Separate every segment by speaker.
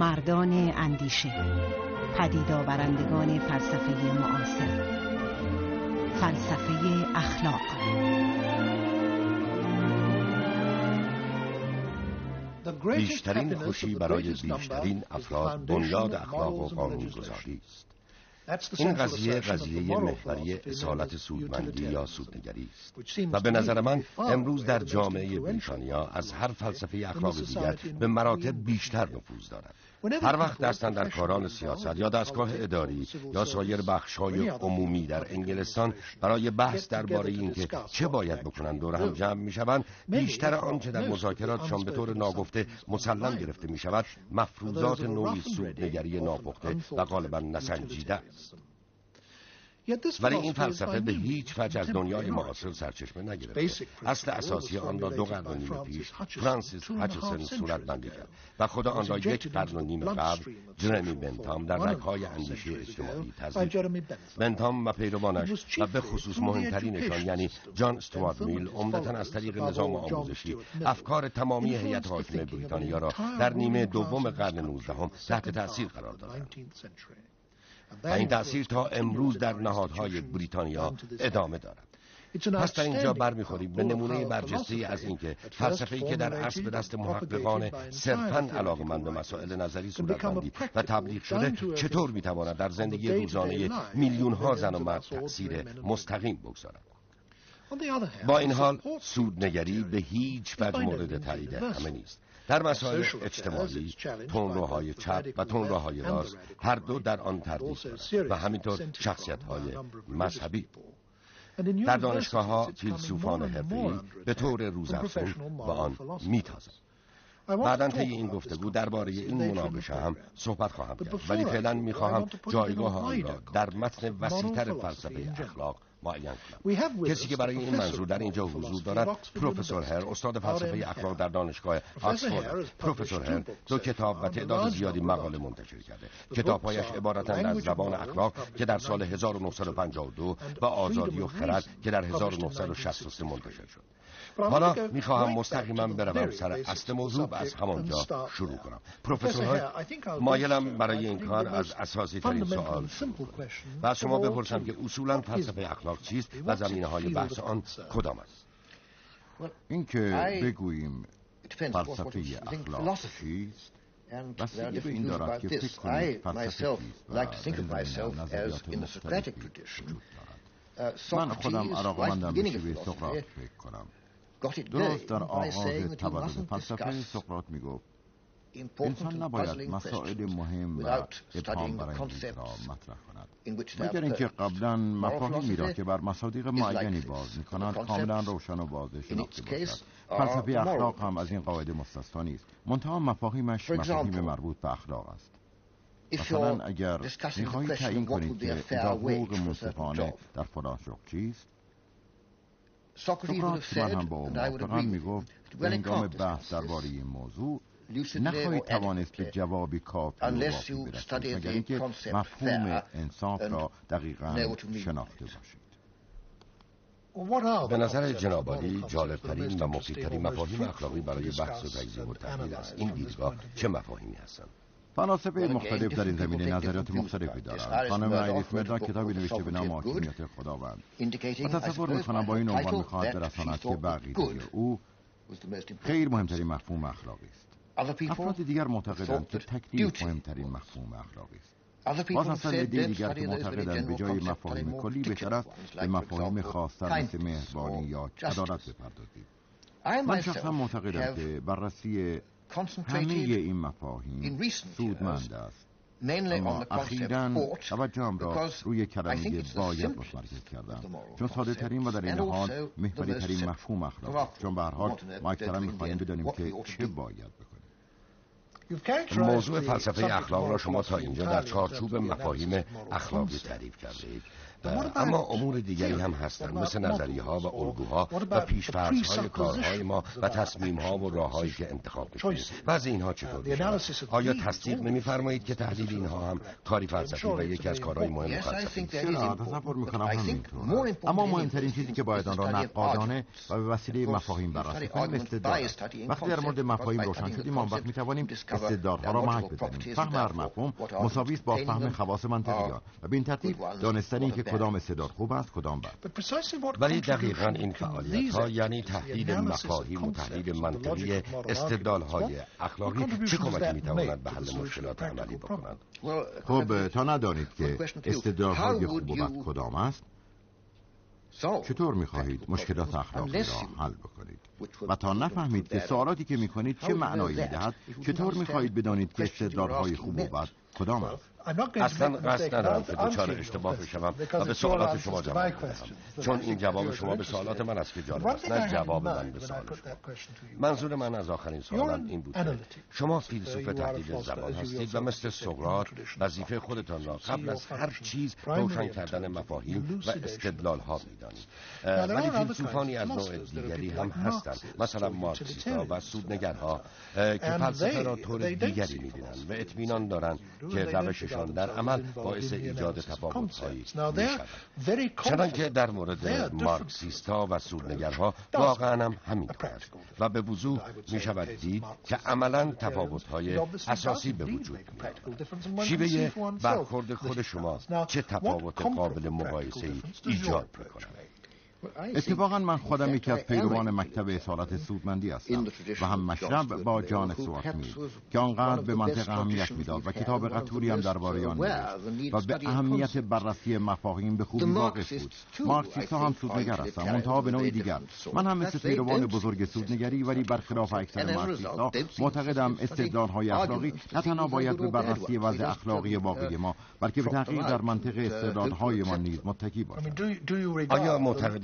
Speaker 1: مردان اندیشه. پدید آورندگان فلسفه معاصر. فلسفه اخلاق.
Speaker 2: بیشترین خوشی برای بیشترین افراد بنیاد اخلاق و قانونگذاری. است این قضیه قضیه محوری اصالت سودمندی یا سودنگری است. و به نظر من امروز در جامعه بریتانیا از هر فلسفه اخلاق دیگر به مراتب بیشتر نفوذ دارد. هر وقت در کاران سیاست یا دستگاه اداری یا سایر بخشهای عمومی در انگلستان برای بحث درباره اینکه چه باید بکنند دور هم جمع می‌شوند بیشتر آنچه در مذاکراتشان به طور ناگفته مسلم گرفته می شود مفروضات نوعی سودنگری ناپخته و غالبا نسنجیده است. ولی این فلسفه به هیچ وجه از دنیای معاصر سرچشمه نگرفته. اصل اساسی آن را دو قرن و نیم پیش فرانسیس هچسون صورت بندی کرد و خدا آن را یک قرن و نیم قبل جرمی بنتام در رگهای اندیشه اجتماعی تزدید بنتام و پیروانش و به خصوص مهمترینشان یعنی جان استوارت میل عمدتا از طریق نظام آموزشی. افکار تمامی هیئت حاکم بریتانیا را در نیمه دوم قرن نوزدهم تحت تاثیر قرار دادند. و این تأثیر تا امروز در نهادهای بریتانیا ادامه دارد. پس در اینجا برمیخوریم به نمونه برجسته از اینکه فلسفه‌ای که در اصل به دست محققان صرفا علاقمند به مسائل نظری صورت و تبلیغ شده چطور می‌تواند در زندگی روزانه میلیون ها زن و مرد تأثیر مستقیم بگذارد؟ با این حال سودنگری به هیچ وجه مورد تایید همه نیست. در مسائل اجتماعی تونروهای چپ و تونروهای راست هر دو در آن تردید و همینطور شخصیت های مذهبی. در دانشگاه ها فیلسوفان حرفه‌ای به طور روزافزون با آن میتازند بعدا طی این گفتگو درباره این مناقشه هم صحبت خواهم کرد. ولی فعلا می‌خواهم جایگاه آن را در متن وسیعتر فلسفه اخلاق معین کنم. کسی که برای این منظور در اینجا حضور دارد پروفسور هر استاد فلسفه اخلاق در دانشگاه آکسفورد. پروفسور هر دو کتاب و تعداد زیادی مقاله منتشر کرده. کتابهایش عبارتند از زبان اخلاق که در سال 1952 و آزادی و خرد که در 1963 منتشر شد. حالا می‌خواهم مستقیما بروم سر اصل موضوع و از همانجا شروع کنم پروفسور مایلم برای این کار از اساسی ترین سوال و از شما بپرسم که اصولا فلسفه اخلاق چیست و زمینه های بحث آن کدام است
Speaker 3: اینکه بگوییم فلسفه اخلاق چیست بستگی به این دارد که فکر کنید فلسفه چیست و نظریات مختلفی وجود من خودم علاقمندم به شیوه سقراط فکر کنم درست در آغاز تولد فلسفه سقراط می‌گفت انسان نباید مسائل مهم و ابهام برانگیز را مطرح کند مگر اینکه قبلا مفاهیمی را که بر مصادیق معینی باز می‌کند کاملا روشن و واضح شناخته باشد فلسفه اخلاق هم از این قاعده مستثنا نیست منتها مفاهیمش مفاهیم مربوط به اخلاق است مثلا اگر می‌خواهید تعیین کنید که حقوق منصفانه در فلان شغل چیست سقراط من هم با او موافقم. می‌گفت به هنگام بحث درباره این موضوع نخواهید توانست به جوابی کافی و وافی برسید مگر اینکه مفهوم انصاف را دقیقا شناخته باشید.
Speaker 2: به نظر جنابالی جالبترین و مفیدترین مفاهیم اخلاقی برای بحث و تجزیه و تحلیل از این دیدگاه چه مفاهیمی هستند؟
Speaker 3: فلاسفه مختلف در این زمینه نظریات مختلفی دارند. خانم آیریس مردان کتابی نوشته به نام حاکمیت خداوند. و تصور می‌کنم با این عنوان می‌خواهد برساند که بقیده او خیر مهمترین مفهوم اخلاقی است. افراد دیگر معتقدند که تکلیف مهمترین مفهوم اخلاقی است. باز هستند عده دیگر که معتقدند به جای مفاهیم کلی بهتر است به مفاهیم خاصتر مثل مهربانی یا عدالت بپردازیم من شخصا معتقدم که بررسی همه این مفاهیم سودمند است. اما اخیرا توجهم را روی کلمه باید متمرکز کردم. چون ساده ترین و در این حال محوری ترین مفهوم اخلاق چون به هر حال ما اکثرا می‌خواهیم بدانیم که چه باید بکنیم.
Speaker 2: موضوع فلسفه اخلاق را شما تا اینجا در چارچوب مفاهیم اخلاقی تعریف کرده اید اما امور دیگری هم هستند مثل نظریه ها و الگوها و پیشفرض های کارهای ما و تصمیم ها و راههایی که انتخاب می‌کنیم. و از اینها چطور آیا تصدیق نمیفرمایید که تحلیل اینها هم کاری فلسفی و یکی از کارهای مهم فلسفی
Speaker 3: تصور می‌کنم همینطور اما مهمترین چیزی که باید آن را نقادانه و به وسیله مفاهیم بررسی کنیم. استدلال. وقتی در مورد مفاهیم روشن شدیم آن وقت می‌توانیم استدلالها را محک بزنیم فهم هر مفهوم مساوی با فهم خواص منطقی و به این ترتیب دانستن که کدام استدلال خوب است کدام بد
Speaker 2: ولی دقیقا این فعالیت ها یعنی تحلیل مفاهیم و تحلیل منطقی استدلال های اخلاقی چه کمکی می‌توانند به حل مشکلات عملی بکنند
Speaker 3: خب تا ندانید که استدلال های خوب و بد کدام است چطور می‌خواهید مشکلات اخلاقی را حل بکنید؟ و تا نفهمید که سوالاتی که می‌کنید چه معنایی می‌دهد چطور می‌خواهید بدانید که استدلال های خوب و بد کدام است؟
Speaker 2: اصلا قصد ندارم که دوچار اشتباه بشوم و به سوالات شما جواب چون این جواب شما به سوالات من است که جالب است نه جواب من به سوال شما منظور من از آخرین سوالم این بود شما فیلسوف تحلیل زبان هستید و مثل سقراط وظیفه خودتان را قبل از هر چیز روشن کردن مفاهیم و استدلال ها می‌دانید. ولی فیلسوفانی از نوع دیگری هم هستند مثلا مارکسیستا و سودنگرها که فلسفه را طور دیگری می‌بینند و اطمینان دارند که روش در عمل باعث ایجاد تفاوتهایی می چنانکه در مورد مارکسیستا و سودنگرها واقعا هم همینطور است و به وضوح می شود دید که عملا تفاوتهای اساسی به وجود می شیوه برخورد خود شما چه تفاوت قابل مقایسه ایجاد می کند
Speaker 3: اتفاقا من خودم یکی از پیروان مکتب اصالت سودمندی هستم و هم مشرب با جان سوات می که آنقدر به منطق اهمیت می‌داد و کتاب قطوری هم درباره آن و به اهمیت بررسی مفاهیم به خوبی واقف بود. مارکسیست هم سودنگر هستم منتها به نوع دیگر. من هم مثل پیروان بزرگ سودنگری ولی برخلاف اکثر مارکسیستها معتقدم استدلال های اخلاقی نه تنها باید به بررسی وضع اخلاقی واقعی ما بلکه به تحقیق در منطق استدلال های ما نیز متکی باشد.
Speaker 2: آیا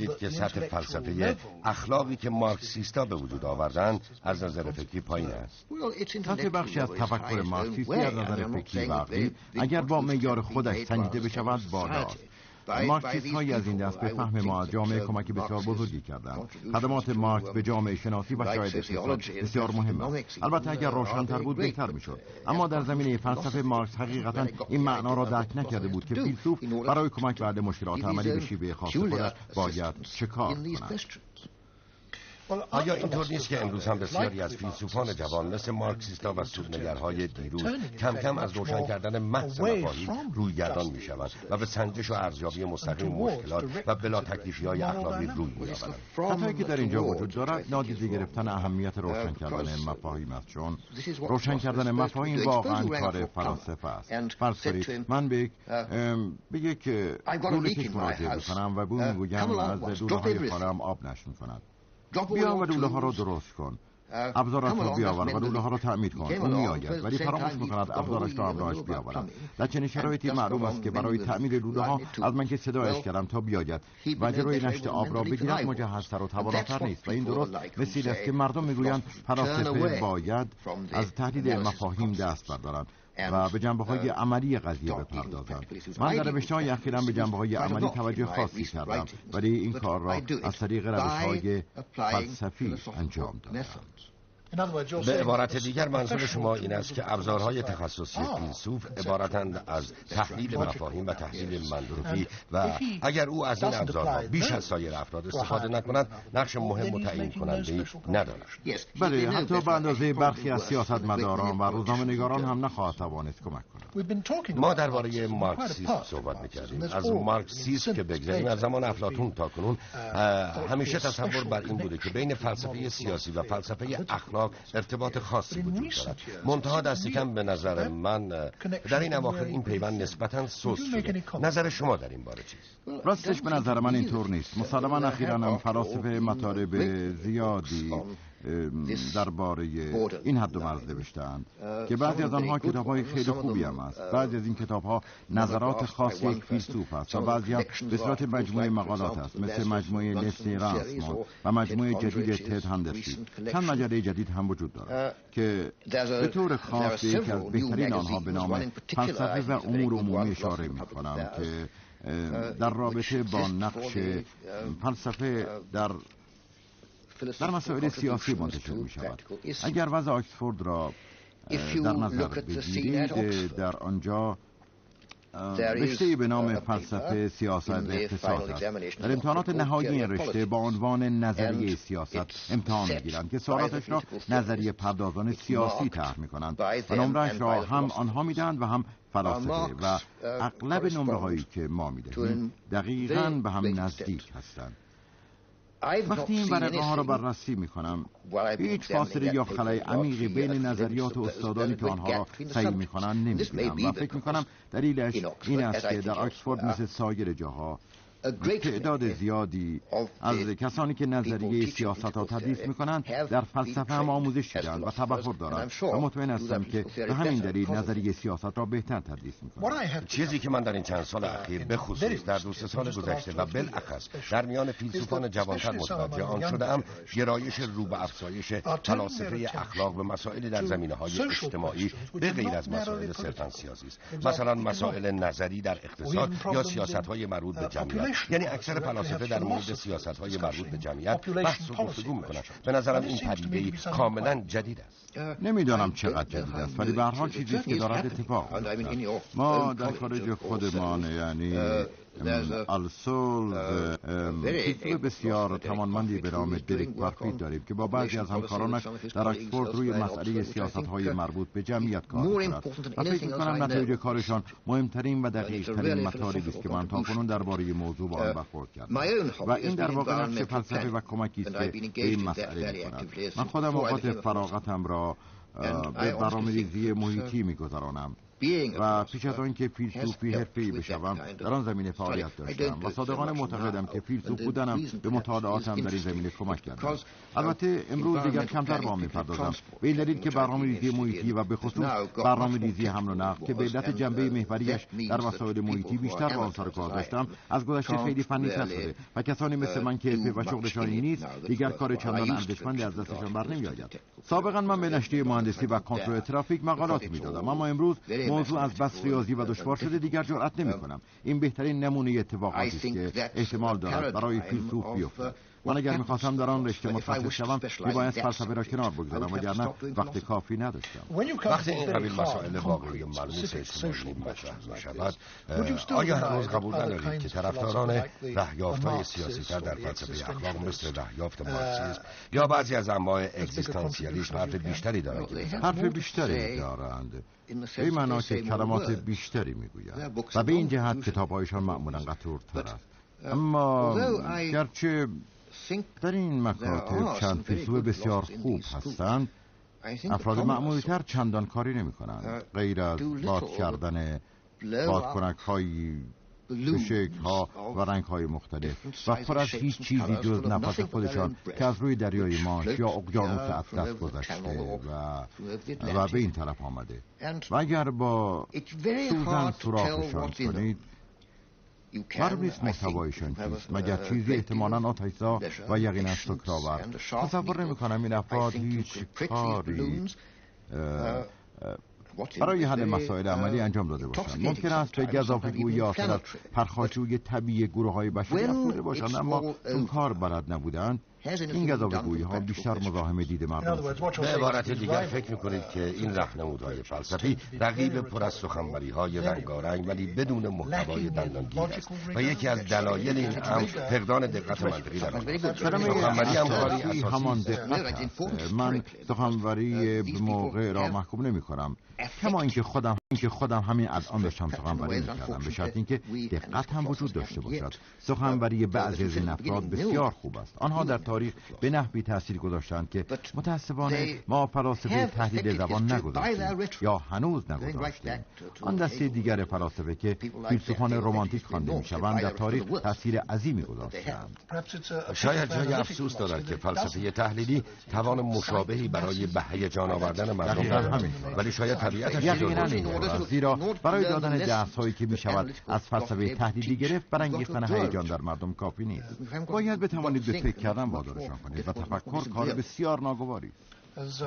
Speaker 2: معتقدید که سطح فلسفه اخلاقی که مارکسیستا به وجود آوردند از نظر فکری پایین است.
Speaker 3: سطح بخشی از تفکر مارکسیستی از نظر فکری و اگر با معیار خودش سنجیده بشود بالاست. مارکسیست هایی از این دست به فهم ما از جامعه کمک بسیار بزرگی کردند خدمات مارکس به جامعه شناسی و شاید بسیار مهم است البته اگر روشنتر بود بهتر می‌شد. اما در زمینه فلسفه مارکس حقیقتا این معنا را درک نکرده بود که فیلسوف برای کمک به مشکلات عملی به شیوه خاص خودش باید چه کار کند.
Speaker 2: آیا اینطور نیست که امروز هم بسیاری از فیلسوفان جوان مثل مارکسیستا و سودنگرهای دیروز کم کم از روشن کردن محض مفاهیم رویگردان می شوند و به سنجش و ارزیابی مستقیم مشکلات و بلا تکلیفی های اخلاقی روی می
Speaker 3: خطایی که در اینجا وجود دارد نادیده گرفتن اهمیت روشن کردن مفاهیم است. چون روشن کردن مفاهیم واقعا کار فلاسفه است. فرض کنید من به به یک دوله کش مراجعه بکنم و به می‌گویم از دوله های خانم آب نشون کند. بیا و لوله ها رو درست کن. ابزارش رو بیاور و لوله ها رو تعمیر کن. اون میآید ولی فراموش می‌کند ابزارش را همراهش بیاورد. در چنین شرایطی معلوم است که برای تعمیر لوله ها از من که صدایش کردم تا بیاید. و جلوی نشت آب را بگیرد مجهزتر و تواناتر نیست. و این درست مثل است که مردم می‌گویند فلاسفه باید از تحلیل مفاهیم دست بردارند. و به جنبه های عملی قضیه بپردازند من در روش های اخیرا به جنبه های عملی توجه خاصی کردم. ولی این کار را از طریق روش های فلسفی انجام دادم.
Speaker 2: به عبارت دیگر منظور شما این است که ابزارهای تخصصی فیلسوف عبارتند از تحلیل مفاهیم و تحلیل منطقی و اگر او از این ابزارها بیش از سایر افراد استفاده نکند نقش مهم و تعیین کننده ندارد.
Speaker 3: بله حتی به اندازه برخی از سیاستمداران و روزنامه‌نگاران هم نخواهد توانست کمک کند.
Speaker 2: ما درباره مارکسیسم صحبت می‌کردیم. از مارکسیسم که بگذاریم. از زمان افلاطون تا کنون همیشه تصور بر این بوده که بین فلسفه سیاسی و فلسفه اخلاق ارتباط خاصی وجود دارد. منتها دست کم به نظر من در این اواخر این پیوند نسبتا سوس شده. نظر شما در این باره چیست؟
Speaker 3: راستش به نظر من اینطور نیست. مسلما اخیرا هم فلاسفه مطالب زیادی درباره این حد و مرز نوشتهاند که بعضی از آنها کتاب های خیلی خوبی هم است. بعضی از این کتاب ها نظرات خاص یک فیلسوف است و بعضی هم به صورت مجموعه مقالات است. مثل مجموعه لسلی راسمون و مجموعه جدید تد هندرسی چند مجله جدید هم وجود دارد که به طور خاص به یکی از بهترین آنها به نام فلسفه و امور عمومی اشاره می کنم که در رابطه با نقش فلسفه در در مسائل سیاسی منتشر می شود اگر وضع آکسفورد را در نظر بگیرید در آنجا رشته به نام فلسفه سیاست و اقتصاد است. در امتحانات نهایی این رشته با عنوان نظریه سیاست امتحان می‌گیرند که سوالاتش را نظریه پردازان سیاسی طرح می‌کنند و نمرهش را هم آنها می‌دهند و هم فلاسفه و اغلب نمره هایی که ما می‌دهیم دقیقا به هم نزدیک هستند. وقتی این ورقه ها را بررسی می کنم هیچ فاصله یا خلای عمیقی بین نظریات و استادانی که آنها را صحیح می کنند نمی و فکر می کنم دلیلش این است که در آکسفورد مثل سایر جاها تعداد زیادی از کسانی که نظریه سیاست ها تدریس می کنند در فلسفه هم آموزش دیدند و تبخور دارند و مطمئن هستم که به همین دلیل نظریه سیاست را بهتر تدریس می کنند
Speaker 2: چیزی که من در این چند سال اخیر به خصوص در دو سال گذشته و بالاخص در میان فیلسوفان جوانتر متوجه آن شده ام. گرایش رو به افزایش فلاسفه اخلاق به مسائل در زمینه های اجتماعی به غیر از مسائل صرفا سیاسی است. مثلا مسائل نظری در اقتصاد یا سیاست های مربوط به جمعیت یعنی اکثر فلاسفه در مورد سیاست های مربوط به جمعیت بحث و گفتگو می‌کنند به نظرم این پدیده کاملا جدید است.
Speaker 3: نمی‌دانم چقدر جدید است ولی به هر حال چیزی که دارد اتفاق ما در خارج خودمان یعنی السول فیلسوف بسیار توانمندی به نام دریک بارفید داریم که با بعضی از همکارانش در اکسفورد روی مسئله سیاست های مربوط به جمعیت کار می‌کند. و فکر می‌کنم نتایج کارشان مهمترین و دقیقترین مطالبی است که من تاکنون درباره موضوع با آن برخورد کردم و این در واقع نقش فلسفه و کمکی است که به این مسئله می‌کند من خودم اوقات فراغتم را به برنامه‌ریزی محیطی میگذرانم. و پیش از آنکه فیلسوفی حرفه‌ای بشوم در آن زمینه فعالیت داشتم و صادقانه معتقدم که فیلسوف بودنم به مطالعاتم در این زمینه کمک کرد البته امروز دیگر کمتر با می‌پردازم. به این دلیل که برنامه ریزی محیطی و به خصوص برنامه ریزی حمل و نقل که به علت جنبه محوریش در مسائل محیطی بیشتر با آن سر کار داشتم. از گذشته خیلی فنی شده و کسانی مثل من که حرفه و شغلشان نیست دیگر کار چندان ارزشمندی از دستشان بر نمیآید. سابقا من به نشریه مهندسی و کنترل ترافیک مقالات می‌دادم اما امروز موضوع از بس ریاضی و دشوار شده دیگر جرأت نمی کنم این بهترین نمونه اتفاقاتی است که احتمال دارد برای فیلسوف بیفتد. من اگر می‌خواستم در آن رشته متخصص شوم میباید فلسفه را کنار بگذارم وگرنه وقت کافی نداشتم
Speaker 2: وقتی این قبیل مسائل واقعی ملموس اجتماعی مطرح می‌شود آیا هنوز قبول ندارید که طرفداران رهیافتهای سیاسیتر در فلسفه اخلاق مثل رهیافت مارکسیسم یا بعضی از انواع اگزیستانسیالیسم حرف بیشتری دارند.
Speaker 3: حرف بیشتری دارند. به معنا که کلمات بیشتری می‌گویند. و به این جهت کتابهایشان معمولا قطورتر است. اما گرچه در این مکاتب چند فیلسوف بسیار خوب هستند افراد معمولیتر چندان کاری نمی کنند غیر از باد کردن بادکنک های به شکل ها و رنگ های مختلف و پر از هیچ چیزی جز نفس خودشان که از روی دریای ماش یا اقیانوس اطلس گذشته و, و به این طرف آمده و اگر با سوزن سراخشان کنید معلوم نیست محتوایشان چیست مگر چیزی احتمالا آتشزا و یقینا سکرآور تصور نمی کنم این افراد هیچ کاری برای حل مسائل عملی انجام داده باشند ممکن است به گذافگویی یا از پرخاشوی طبیعی گروه های بشری افروده باشند اما کار بلد نبودند این گذافگویی ها بیشتر مزاحم دید مردم
Speaker 2: به عبارت دیگر فکر می‌کنید که این رهنمودهای فلسفی رقیب پر از سخنوری های رنگارنگ ولی بدون محتوای دندانگیر است. و یکی از دلایل این امر فقدان دقت منطقی در
Speaker 3: سخنوری هم کاری همان دقت من سخنوری به موقع را محکوم نمی کنم کما اینکه خودم اینکه خودم همین الان داشتم سخنوری می‌کردم. به شرط اینکه دقت هم وجود داشته باشد. سخنوری بعضی از این افراد بسیار خوب است. آنها در تاریخ به نحوی تاثیر گذاشتند که متاسفانه ما فلاسفه تحلیل زبان نگذاشتیم یا هنوز نگذاشتیم. آن دسته دیگر فلاسفه که فیلسوفان رمانتیک خوانده می‌شوند در تاریخ تاثیر عظیمی گذاشتند.
Speaker 2: شاید جای افسوس دارد که فلسفه تحلیلی توان مشابهی برای به هیجان آوردن مردم دارد. ولی شاید طبیعتش
Speaker 3: زیرا برای دادن درس هایی که می شود از فلسفه تحلیلی گرفت برانگیختن هیجان در مردم کافی نیست. باید بتوانید به فکر کردن وادارشان کنید. و تفکر کار بسیار ناگواری.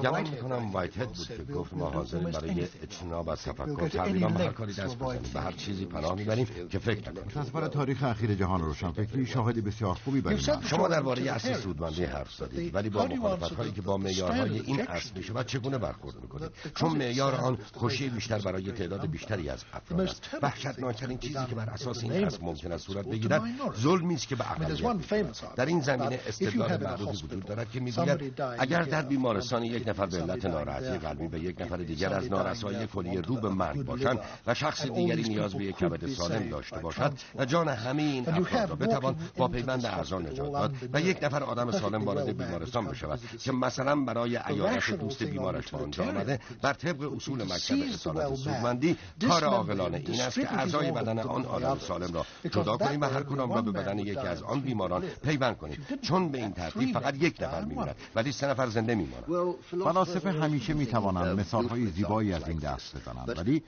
Speaker 2: گمان می‌کنم وایت هد بود که گفت ما حاضر برای اجتناب از تفکر تقریبا به هر کاری دست بزنیم به هر چیزی پناه می‌بریم که فکر نکنیم
Speaker 3: تصور تاریخ اخیر جهان روشن فکری شاهدی بسیار خوبی بریم
Speaker 2: شما درباره اصل سودمندی حرف زدید ولی با مخالفت هایی که با معیارهای این اصل میشه چگونه برخورد می‌کنید چون معیار آن خوشی بیشتر برای تعداد بیشتری از افراد است وحشتناکترین چیزی که بر اساس این اصل ممکن است صورت بگیرد ظلمی است که به اقلیت در این زمینه استدلال معروفی وجود دارد که می‌گوید اگر در بیمارستان یک نفر به علت ناراحتی قلبی به یک نفر دیگر از نارسایی کلی رو به مرگ باشند و شخص دیگری نیاز به یک کبد سالم داشته باشد و جان همه این افراد را بتوان با پیوند اعضا نجات داد و یک نفر آدم سالم وارد بیمارستان بشود که مثلا برای عیادت دوست بیمارش به آنجا آمده بر طبق اصول مکتب اصالت سودمندی کار عاقلانه این است که اعضای بدن آن آدم سالم را جدا کنیم و هر کدام را به بدن یکی از آن بیماران پیوند کنیم. چون به این ترتیب فقط یک نفر میمیرد ولی سه نفر زنده میمانند
Speaker 3: فلاسفه همیشه می‌توانند مثالهای زیبایی از این دست بزنند ولی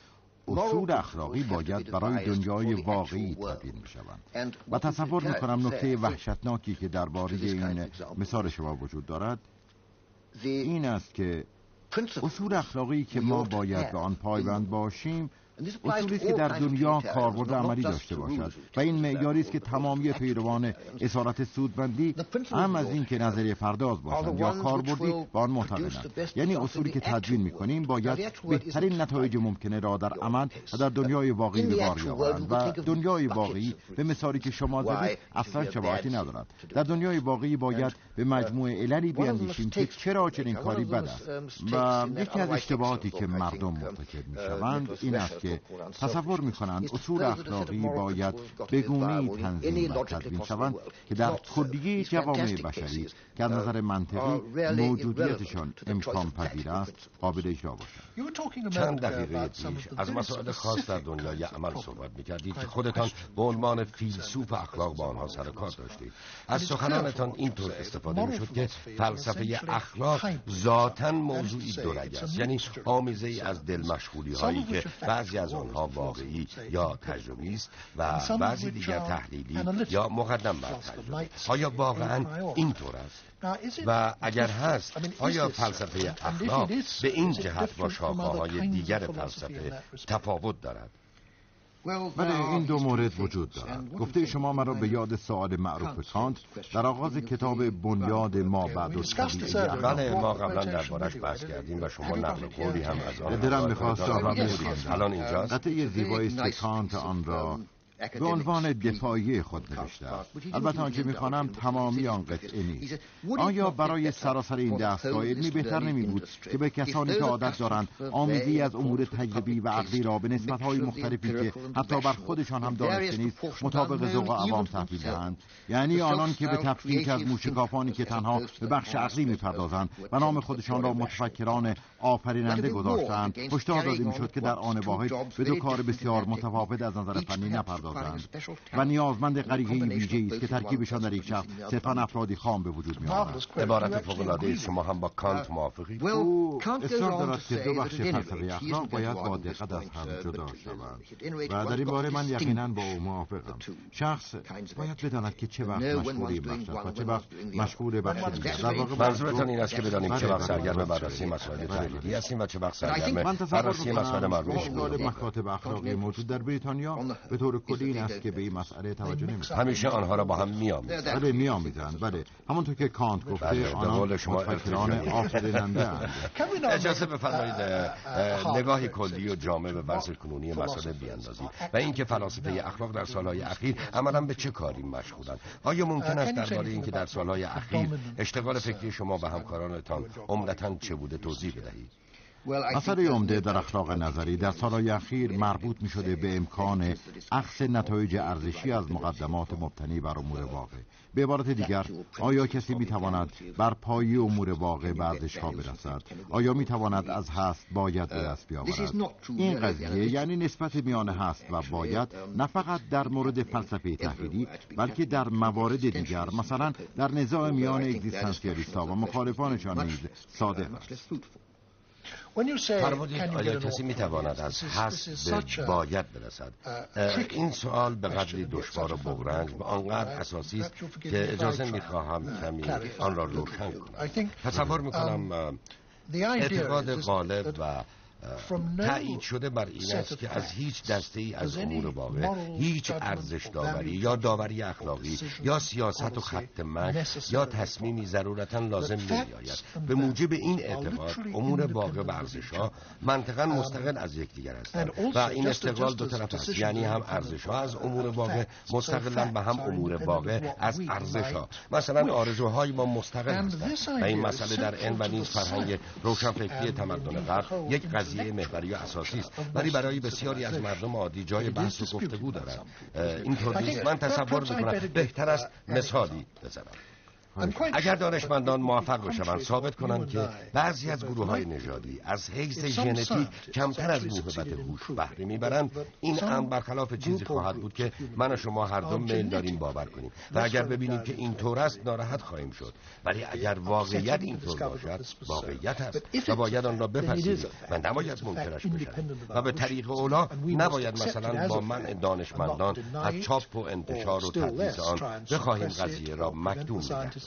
Speaker 3: اصول اخلاقی باید برای دنیای واقعی تبدیل می شوند و تصور می کنم نکته وحشتناکی که درباره این مثال شما وجود دارد این است که اصول اخلاقی که ما باید به آن پایبند باشیم اصولی که در دنیا کاربرد عملی داشته باشد. و این معیاری است که تمامی پیروان اسارت سودمندی هم از اینکه نظریه پرداز باشند یا کاربردی به آن معتقدند. یعنی اصولی که تدوین می‌کنیم باید بهترین نتایج ممکنه را در عمل و در دنیای واقعی به بار بیاورند. و دنیای واقعی به مثالی که شما زدید اصلا شباهتی ندارد. در دنیای واقعی باید به مجموعه عللی بیاندیشیم که چرا چنین کاری بد است. و یکی از اشتباهاتی که مردم مرتکب می‌شوند این است که تصور می‌کنند اصول اخلاقی باید به گونه تنظیم و تدوین شوند که در کلیه جوامع بشری که از نظر منطقی موجودیتشان امکان پذیر است قابل اجرا باشد.
Speaker 2: چند دقیقه پیش از مسائل خاص در دنیای عمل صحبت می‌کردید که خودتان به عنوان فیلسوف اخلاق با آنها سر کار داشتید. از سخنانتان اینطور استفاده می‌شد که فلسفه اخلاق ذاتا موضوعی دورگ است. یعنی آمیزه ای از دل مشغولی هایی که بعضی از آنها واقعی یا تجربی است و بعضی دیگر تحلیلی یا مقدم بر تجربه آیا واقعا اینطور است؟ و اگر هست آیا فلسفه اخلاق به این جهت با شاخه‌های دیگر فلسفه تفاوت دارد؟
Speaker 3: بله این دو مورد وجود دارد. گفته شما مرا به یاد سوال معروف کانت در آغاز کتاب بنیاد ما بعد و
Speaker 2: بله ما قبلا دربارش بحث کردیم و شما نقل قولی هم از آن
Speaker 3: درم می‌خواست
Speaker 2: الان اینجاست.
Speaker 3: قطعه زیبایی است که کانت آن را به عنوان دفاعی خود نوشته البته آنچه می‌خوانم تمامی آن قطعه نیست. آیا برای سراسر این دستگاه علمی بهتر نمی بود که به کسانی که عادت دارند آمیزی از امور تجربی و عقلی را به نسبتهای مختلفی که حتی بر خودشان هم دانسته نیست مطابق ذوق عوام تحویل دهند. یعنی آنان که به تفکیک از موشکافانی که تنها به بخش عقلی می‌پردازند و نام خودشان را متفکران آفریننده گذاشتند. هشدار داده می‌شد که در آن واحد به دو کار بسیار متفاوت از نظر فنی نپردازند. و نیازمند غریزه ویژه است که ترکیبشان در یک شخص صرفا افرادی خام به وجود می آورد
Speaker 2: عبارت فوق‌العاده شما هم با کانت موافقی؟
Speaker 3: او اصرار دارد که دو بخش فلسفه اخلاق باید با دقت از هم جدا شوند. و در این باره من یقینا با او موافقم. شخص باید بداند که چه وقت مشغول این بخش و چه وقت مشغول بخش دیگر در واقع
Speaker 2: منظورتان این است که بدانیم چه وقت سرگرم بررسی مسائل تحلیلی هستیم و چه وقت سرگرم بررسی مسائل مربوط
Speaker 3: به مکاتب اخلاقی موجود در بریتانیا به طور کلی این است که به این مسئله توجه نمی‌کنند
Speaker 2: همیشه آنها را با هم می‌آمیزند
Speaker 3: بله می‌آمیزند بله همونطور که کانت گفته بله، آنها شما متفکران آفریننده
Speaker 2: اجازه بفرمایید نگاهی کلی و جامع به وضع کنونی مسئله بیاندازید. و اینکه فلاسفه اخلاق در سالهای اخیر عملا به چه کاری مشغولند؟ آیا ممکن است درباره اینکه در سالهای اخیر اشتغال فکری شما به همکارانتان عمدتا چه بوده توضیح بدهید؟
Speaker 3: اثر عمده در اخلاق نظری در سالهای اخیر مربوط می شده به امکان اخذ نتایج ارزشی از مقدمات مبتنی بر امور واقع. به عبارت دیگر آیا کسی می تواند بر پایی امور واقع به ارزش ها برسد؟ آیا می تواند از هست باید به دست بیاورد؟ این قضیه یعنی نسبت میان هست و باید نه فقط در مورد فلسفه تحلیلی بلکه در موارد دیگر مثلا در نزاع میان اگزیستانسیالیست ها و مخالفانشان نیز صادق است.
Speaker 2: فرمودید آیا کسی می‌تواند از حس به باید برسد؟ این سوال به قدری دشوار و بغرنج و آنقدر اساسی است که اجازه می‌خواهم کمی آن را روشن کنم. تصور می‌کنم اعتقاد غالب و تایید شده بر این است که از هیچ دسته ای از امور واقع هیچ ارزش داوری یا داوری اخلاقی یا سیاست و خط مش یا تصمیمی ضرورتا لازم نمیآید به موجب این اعتقاد امور واقع و ارزش ها منطقا مستقل از یکدیگر هستند و این استقلال دو طرف است. یعنی هم ارزش ها از امور واقع مستقلا به هم امور واقع از ارزش ها مثلا آرزوهای ما مستقل هستند و این مسئله در این و نیز فرهنگ روشنفکری تمدن غرب یک قضیه محوری و اساسی است. ولی برای بسیاری از مردم عادی جای بحث و گفتگو دارد اینطور نیست من تصور می‌کنم بهتر است مثالی بزنم. اگر دانشمندان موفق بشوند ثابت کنند که بعضی از گروه های نژادی از حیث ژنتیک کمتر از موهبت هوش بهره می‌برند. این امر برخلاف چیزی خواهد بود که من و شما هر دو میل داریم باور کنیم. و اگر ببینیم که این طور است ناراحت خواهیم شد. ولی اگر واقعیت اینطور باشد واقعیت است و باید آن را بپذیریم. و نباید منکرش بشویم و به طریق اولا نباید مثلا با من دانشمندان از چاپ و انتشار و تدریس آن بخواهیم قضیه را مکتوم نگه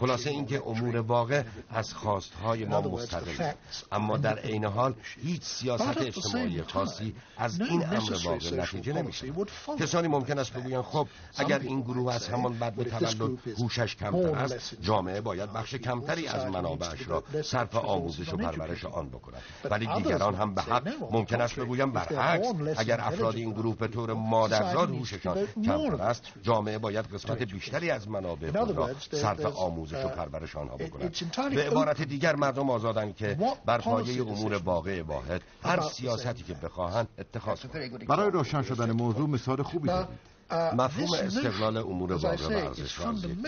Speaker 2: خلاصه اینکه امور واقع از خواستهای ما مستقل. اما در عین حال هیچ سیاست اجتماعی خاصی از این امر واقع نتیجه نمیشه کسانی ممکن است بگویند خب اگر این گروه از همان بعد به تولد هوشش کمتر است جامعه باید بخش کمتری از منابعش را صرف آموزش و پرورش آن بکند ولی دیگران هم به حق ممکن است بگویند برعکس اگر افراد این گروه به طور مادرزاد هوششان کمتر است جامعه باید قسمت بیشتری از منابع خود را صرف آموزش و پرورش آنها بکنند. به عبارت دیگر مردم آزادند که بر پایه امور واقع واحد هر سیاستی که بخواهند اتخاذ کنند.
Speaker 3: برای روشن شدن موضوع مثال خوبی زدید.
Speaker 2: مفهوم استقلال امور واقع و ارزش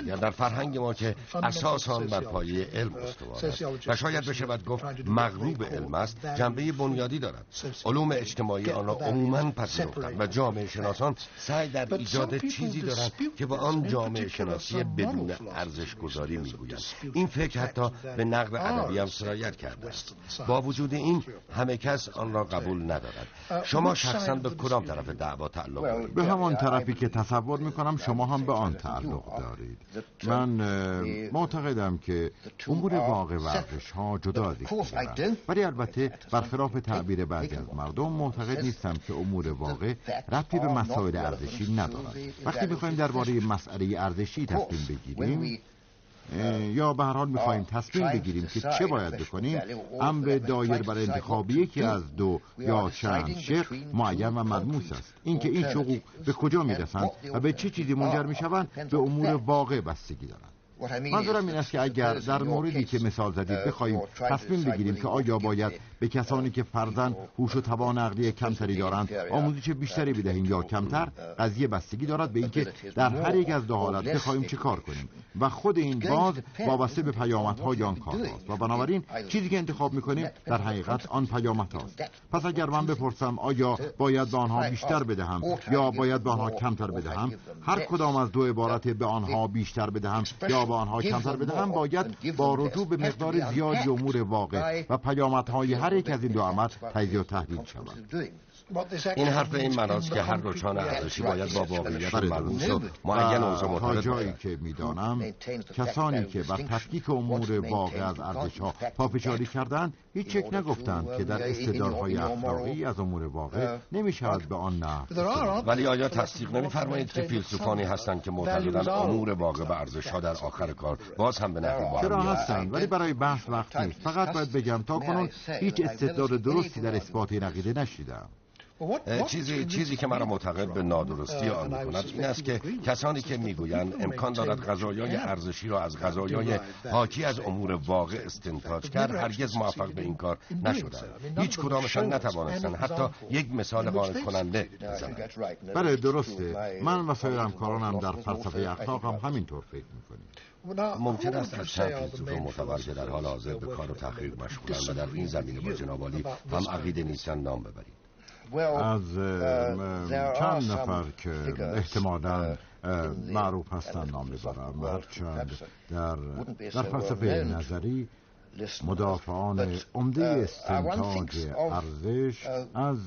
Speaker 2: یا در فرهنگ ما که اساس آن بر پایه علم استوار است. و شاید بشود گفت مغلوب علم است جنبه بنیادی دارد. علوم اجتماعی آن را عموما پذیرفتند و جامعه شناسان سعی در ایجاد چیزی دارند که با آن جامعه شناسی بدون ارزش گذاری می‌گویند این فکر حتی به نقد ادبی هم سرایت کرده است. با وجود این همه کس آن را قبول ندارد. شما شخصا به کدام طرف دعوا تعلق دارید؟
Speaker 3: به همان طرفی که تصور می‌کنم شما هم به آن تعلق دارید. من معتقدم که امور واقع و ها جدا ولی البته برخلاف تعبیر بعضی از مردم معتقد نیستم که امور واقع ربطی به مسائل ارزشی ندارد وقتی می‌خوایم درباره مسئله ارزشی تصمیم بگیریم یا به هر حال می‌خواهیم تصمیم بگیریم که چه باید بکنیم امر دایر بر انتخاب یکی از دو یا چند شق معین و ملموس است. اینکه این حقوق به کجا می‌رسند و به چه چیزی منجر می‌شوند به امور واقع بستگی دارند. منظورم این است که اگر در موردی که مثال زدید بخواهیم تصمیم بگیریم که آیا باید به کسانی که فرزن هوش و توان عقلی کمتری دارند آموزش بیشتری بدهیم یا کمتر؟ قضیه بستگی دارد به اینکه در هر یک از دو حالت بخواهیم چه کار کنیم. و خود این باز وابسته به پیامدهای آن کار و بنابراین چیزی که انتخاب می‌کنیم در حقیقت آن پیامت هاست پس اگر من بپرسم آیا باید به آنها بیشتر بدهم یا باید به آنها کمتر بدهم؟ هر کدام از دو عبارت به آنها بیشتر بدهم یا به آنها کمتر بدهم باید با رجوع به مقدار زیادی امور واقع و پیامدهای هر یک از این دو عمل تجزیه و تحلیل شود.
Speaker 2: این حرف این مناست که هر روچان ارزشی باید با واقعیت ملموس و معین اوضاع
Speaker 3: تا جایی که می‌دانم کسانی که بر تفکیک امور واقع از ارزش ها پافشاری کردند هیچ چک نگفتند که در استدارهای اخلاقی از امور واقع نمی شود به آن نه.
Speaker 2: ولی آیا تصدیق نمیفرمایید که فیلسوفانی هستند که معتقدند امور واقع و ارزش ها در آخر کار باز هم به نحوی با
Speaker 3: چرا هستند؟ ولی برای بحث وقت نیست. فقط باید بگم تا کنون هیچ استدلال درستی در اثبات این عقیده نشیدم
Speaker 2: چیزی چیزی که مرا معتقد به نادرستی آن می‌کند این است که کسانی که می‌گویند امکان دارد غذایای ارزشی را از غذایای حاکی از امور واقع استنتاج کرد. هرگز موفق به این کار نشدند هیچ کدامشان نتوانستند. حتی یک مثال قانع کننده بزنند
Speaker 3: بله درسته. من و سایر همکارانم در فلسفه اخلاق هم همینطور فکر می‌کنیم.
Speaker 2: ممکن است از چند فیلسوف معتبر که در حال حاضر به کار و تحقیق مشغولند و در این زمینه با جنابالی هم عقیده نیستند نام ببرید
Speaker 3: از چند نفر که احتمالا معروف هستن نام ببرم هرچند در, در فلسفه نظری مدافعان عمده استنتاج ارزش از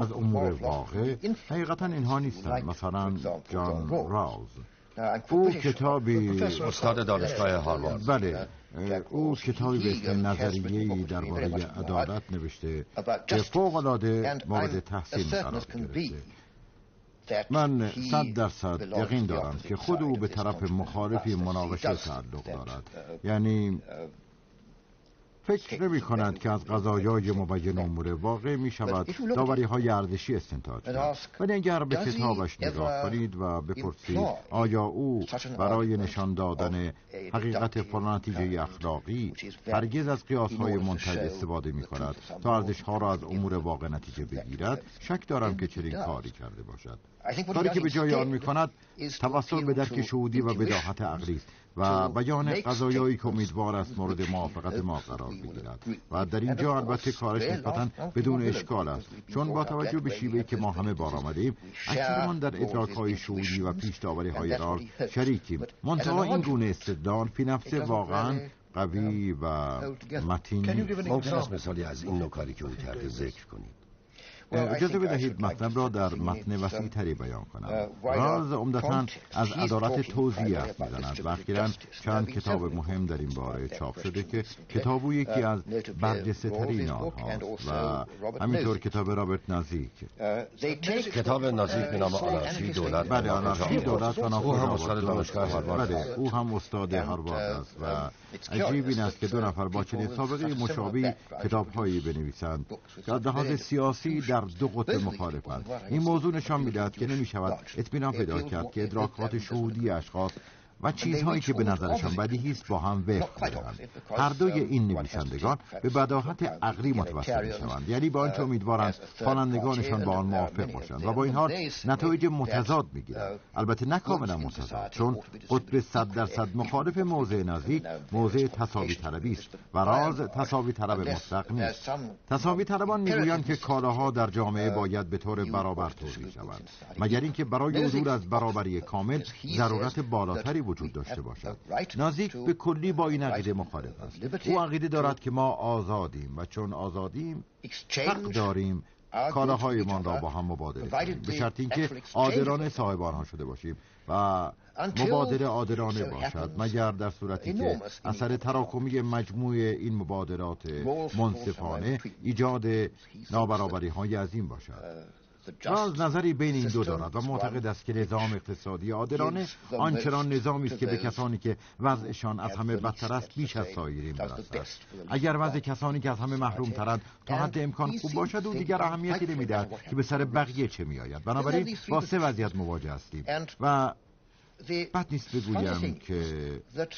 Speaker 3: از امور واقع حقیقتا اینها نیستن. مثلا جان راوز او کتابی
Speaker 2: استاد دانشگاه هاروارد
Speaker 3: بله. او کتابی به اسم نظریه درباره عدالت نوشته که فوق العاده مورد تحسین قرار گرفته. من صد درصد یقین دارم که خود او به طرف مخالفی مناقشه تعلق دارد. یعنی فکر نمی کند که از قضایای مبین امور واقع می شود داوری های ارزشی استنتاج کرد ولی اگر به کتابش نگاه کنید و بپرسید آیا او برای نشان دادن حقیقت فلان نتیجه اخلاقی هرگز از قیاس های منتج استفاده می کند تا ارزش ها را از امور واقع نتیجه بگیرد. شک دارم که چنین کاری کرده باشد. کاری که به جای آن می کند توسل به درک شهودی و بداهت عقلی است. و بیان قضایایی که امیدوار است مورد موافقت ما قرار بگیرد. و در اینجا البته کارش نسبتا بدون اشکال است چون با توجه به شیوهی که ما همه بار آمده ایم اکثرمان در ادراک های شعوری و پیش داوری های راز شریکیم. منتها این گونه استدلال فی نفس واقعا قوی و متین.
Speaker 2: ممکن است مثالی از این نکاری که او کرده ذکر کنید.
Speaker 3: اجازه بدهید مطلب را در متن وسیع تری بیان کنم. راز عمدتا از عدالت توضیح حرف می‌زند و اخیرا چند کتاب مهم در این باره چاپ شده که کتاب یکی از برجسته ترین آنهاست و همینطور کتاب رابرت نازیک
Speaker 2: کتاب نازیک به نام آنارشی دولت
Speaker 3: بله آنارشی دولت و
Speaker 2: او هم استاد دانشگاه هاروارد
Speaker 3: بله او هم استاد هاروارد است و عجیب این است که دو نفر با چنین سابقه مشابه کتاب هایی بنویسند. که از لحاظ سیاسی در دو قطب مخالفند. این موضوع نشان می‌دهد که نمی شود اطمینان پیدا کرد که ادراکات شهودی اشخاص و چیزهایی که به نظرشان بدیهی است با هم وفق دارند هر دوی این نویسندگان به بداهت عقلی متوسل می‌شوند. یعنی با آنچه امیدوارند خوانندگانشان با آن موافق باشند. و با این حال نتایج متضاد می‌گیرند. البته نه کاملا متضاد چون قطب صد درصد مخالف موضع نزدیک موضع تصاوی طلبی است. و راز تصاوی طلب مطلق نیست. تصاوی طلبان می‌گویند که کالاها در جامعه باید به طور برابر توزیع شوند. مگر اینکه برای عبور از برابری کامل ضرورت بالاتری وجود داشته باشد. نازیک به کلی با این عقیده مخالف است. او عقیده دارد که ما آزادیم و چون آزادیم حق داریم کالاهایمان را با هم مبادله کنیم. به شرط اینکه عادلانه صاحب آنها شده باشیم و مبادله عادلانه باشد مگر در صورتی که اثر تراکمی مجموع این مبادلات منصفانه ایجاد نابرابری های عظیم باشد. راز نظری بین این دو دارد و معتقد است که نظام اقتصادی عادلانه آنچنان نظامی است که به کسانی که وضعشان از همه بدتر است بیش از سایرین برسد اگر وضع کسانی که از همه محروم ترند تا حد امکان خوب باشد و دیگر اهمیتی نمی‌دهد که به سر بقیه چه میآید. بنابراین با سه وضعیت مواجه هستیم. و بد نیست بگویم که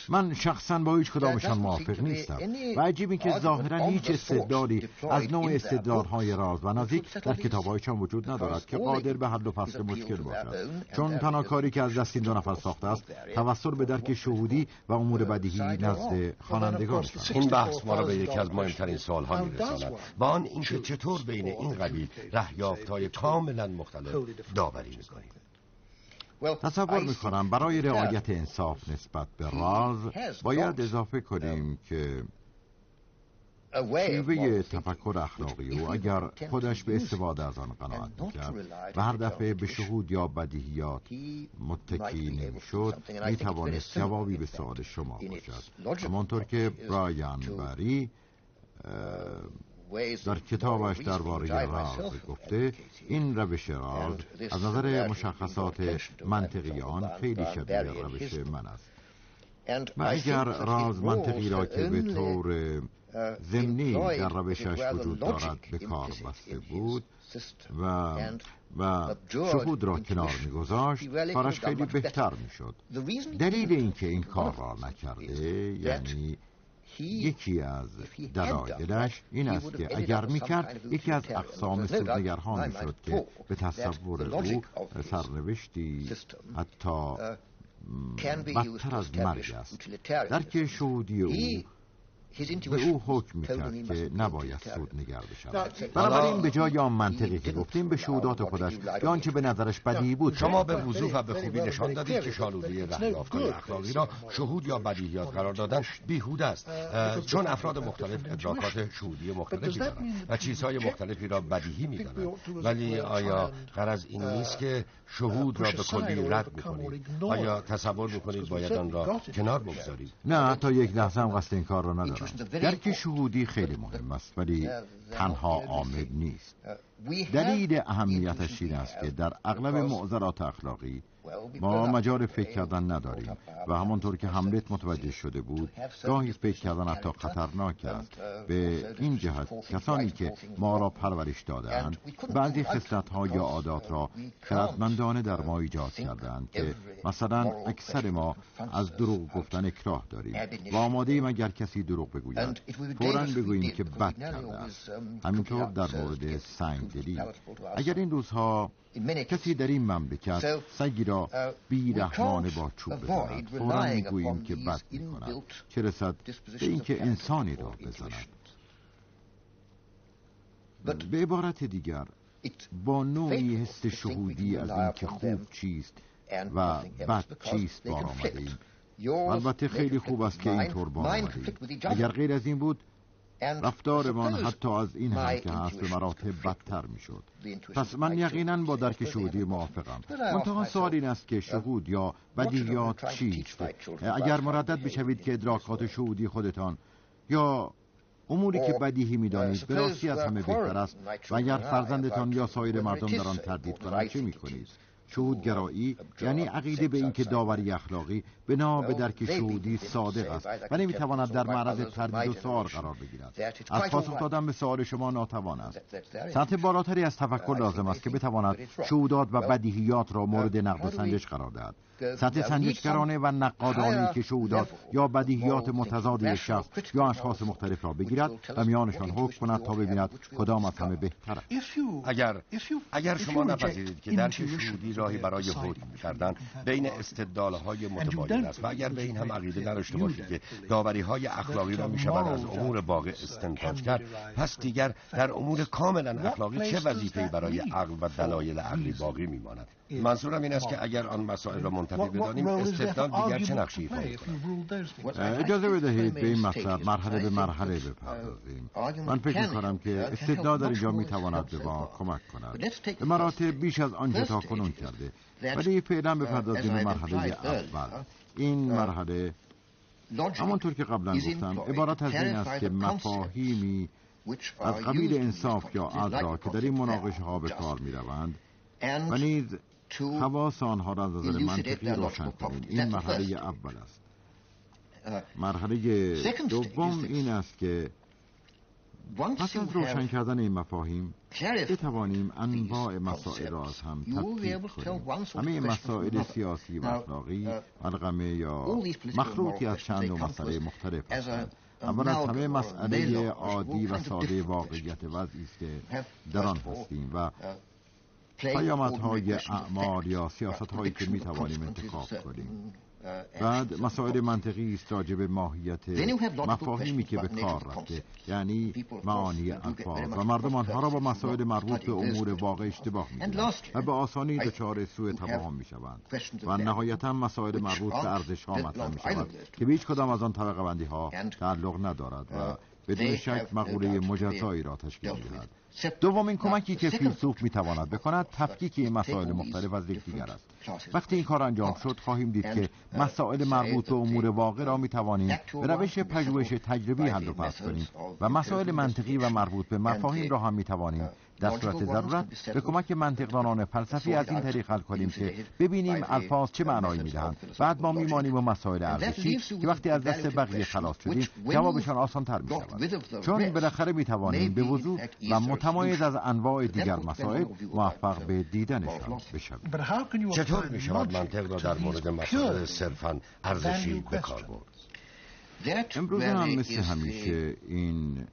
Speaker 3: من شخصا با هیچ کدامشان موافق نیستم و عجیب این که ظاهرا هیچ استدلالی از نوع استدلالهای راز و نزدیک در کتابهایشان وجود ندارد که قادر به حل و فصل مشکل باشد چون تنها کاری که از دست این دو نفر ساخته است توسل به درک شهودی و امور بدیهی نزد خوانندگان
Speaker 2: این بحث ما را به یکی از مهمترین سوالها میرساند با آن اینکه چطور بین این قبیل رهیافتهای کاملا مختلف داوری می‌کنیم
Speaker 3: تصور می‌کنم برای رعایت انصاف نسبت به راز باید اضافه کنیم که شیوه تفکر اخلاقی او اگر خودش به استفاده از آن قناعت می‌کرد و هر دفعه به شهود یا بدیهیات متکی نمی‌شد می‌توانست جوابی به سوال شما باشد. همانطور که برایان بری در کتابش درباره راز گفته این روش راز از نظر مشخصات منطقی آن خیلی شبیه روش من است. و اگر راز منطقی را که به طور ضمنی در روشش وجود دارد به کار بسته بود و و شهود را کنار میگذاشت کارش خیلی بهتر می‌شد. دلیل اینکه این کار را نکرده یعنی یکی از دلایلش این است که اگر می‌کرد یکی از اقسام سودنگرها می‌شد که به تصور او سرنوشتی حتی بدتر از مرگ است. درک شهودی او به او حکم می‌کرد که نباید سود نگر بشود بنابراین به جای آن منطقی که گفتیم به شهودات خودش یا آنچه به نظرش بدی بود
Speaker 2: شما به وضوح و به خوبی نشان دادید که شالودی رهیافتان اخلاقی را شهود یا بدیهیات قرار دادن بیهوده است. چون افراد مختلف ادراکات شهودی مختلفی دارند و چیزهای مختلفی را بدیهی می‌دانند. ولی آیا غرض این نیست که شهود را به کلی رد بکنید آیا تصور می‌کنید باید آن را کنار بگذارید
Speaker 3: نه تا یک لحظه هم قصد این کار را ندارم درک شهودی خیلی مهم است ولی تنها عامل نیست. دلیل اهمیتش این است که در اغلب معذرات اخلاقی ما مجال فکر کردن نداریم و همانطور که هملت متوجه شده بود گاهی فکر کردن حتی خطرناک است. به این جهت کسانی که ما را پرورش دادند بعضی خصلت ها یا عادات را خردمندانه در ما ایجاد کردند که مثلا اکثر ما از دروغ گفتن اکراه داریم و آماده ایم اگر کسی دروغ بگوید. فورا بگوییم که بد کرده است. همینطور در مورد اگر این روزها کسی در این مملکت سگی را uh, بیرحمانه با چوب بزند. فورا می‌گوییم که بد می‌کند. چه رسد به اینکه انسانی را بزند. به عبارت دیگر با نوعی حس شهودی از اینکه خوب چیست و بد چیست بار آمده ایم البته خیلی خوب است که اینطور بار آمده اگر غیر از این بود رفتارمان حتی از این هم که هست به مراتب بدتر می‌شد. پس من یقینا با درک شهودی موافقم. منتها سوال این است که شهود یا بدیهیات چیست؟ اگر مردد بشوید که ادراکات شهودی خودتان یا اموری که بدیهی می‌دانید به راستی از همه بهتر است و اگر فرزندتان یا سایر مردم در آن تردید کنند چه می‌کنید؟ شهودگرایی یعنی عقیده به اینکه داوری اخلاقی بنا به درک شهودی صادق است و نمی‌تواند در معرض تردید و سوال قرار بگیرد. از پاسخ دادن به سوال شما ناتوان است. سطح بالاتری از تفکر لازم است که بتواند شهودات و بدیهیات را مورد نقد و سنجش قرار دهد. سطح سنجشگرانه و نقادانه که شهودات یا بدیهیات متضاد یک شخص یا اشخاص مختلف را بگیرد و میانشان حکم کند تا ببیند کدام از همه بهتر است.
Speaker 2: اگر اگر شما نپذیرید که درک شهودی راهی برای حکم کردن بین استدلالهای متباین است. و اگر به این هم عقیده نداشته باشید که داوری های اخلاقی را می شود از امور واقع استنتاج کرد. پس دیگر در امور کاملا اخلاقی چه وظیفه‌ای برای عقل و دلایل عقلی باقی میماند؟ منظورم این است که اگر آن مسائل را منتفی بدانیم استدلال دیگر چه نقشی ایفا
Speaker 3: اجازه بدهید به این مطلب مرحله به مرحله بپردازیم. من فکر می‌کنم که استدلال در اینجا می‌تواند به ما کمک کند. به مراتب بیش از آنچه تا کنون کرده. ولی فعلا بپردازیم به مرحله اول. این مرحله همانطور که قبلا گفتم عبارت از این است که مفاهیمی از قبیل انصاف یا عدل که در این مناقشه ها به کار می روند و نیز حواس آنها را از نظر منطقی روشن کنید. این مرحله اول است. مرحله دوم این است که پس از روشن کردن این مفاهیم بتوانیم انواع مسائل را از هم تفکیک کنیم. همه مسائل سیاسی و اخلاقی uh, یا مخلوطی از چند و مسئله مختلف هستند. اول از همه مسئله عادی و ساده واقعیت وضعی است که در آن هستیم و uh, پیامدهای اعمال یا سیاست هایی که می توانیم انتخاب کنیم. بعد مسائل منطقی است راجع به ماهیت مفاهیمی که به کار رفته یعنی معانی الفاظ و مردم آنها را با مسائل مربوط به امور واقع اشتباه می و به آسانی دچار سوء تفاهم می شوند و نهایتا مسائل مربوط به ارزش ها مطرح می شود که به هیچ کدام از آن طبقه بندی ها تعلق ندارد و بدون شک مقوله مجزایی را تشکیل می دهد دومین کمکی که فیلسوف می‌تواند بکند تفکیک این مسائل مختلف از یکدیگر است. وقتی این کار انجام شد خواهیم دید که مسائل مربوط به امور واقع را می‌توانیم به روش پژوهش تجربی حل و فصل کنیم و مسائل منطقی و مربوط به مفاهیم را هم می‌توانیم در صورت ضرورت به کمک منطقدانان فلسفی از این طریق حل کنیم که ببینیم الفاظ چه معنایی می‌دهند. بعد ما میمانیم و مسائل ارزشی که وقتی از دست بقیه خلاص شدیم جوابشان آسانتر می شود چون بالاخره می‌توانیم به وضوح و متمایز از انواع دیگر مسائل موفق به دیدنشان بشویم.
Speaker 2: چطور می شود منطق را در مورد مسائل صرفا ارزشی به کار برد؟
Speaker 3: امروز هم مثل همیشه این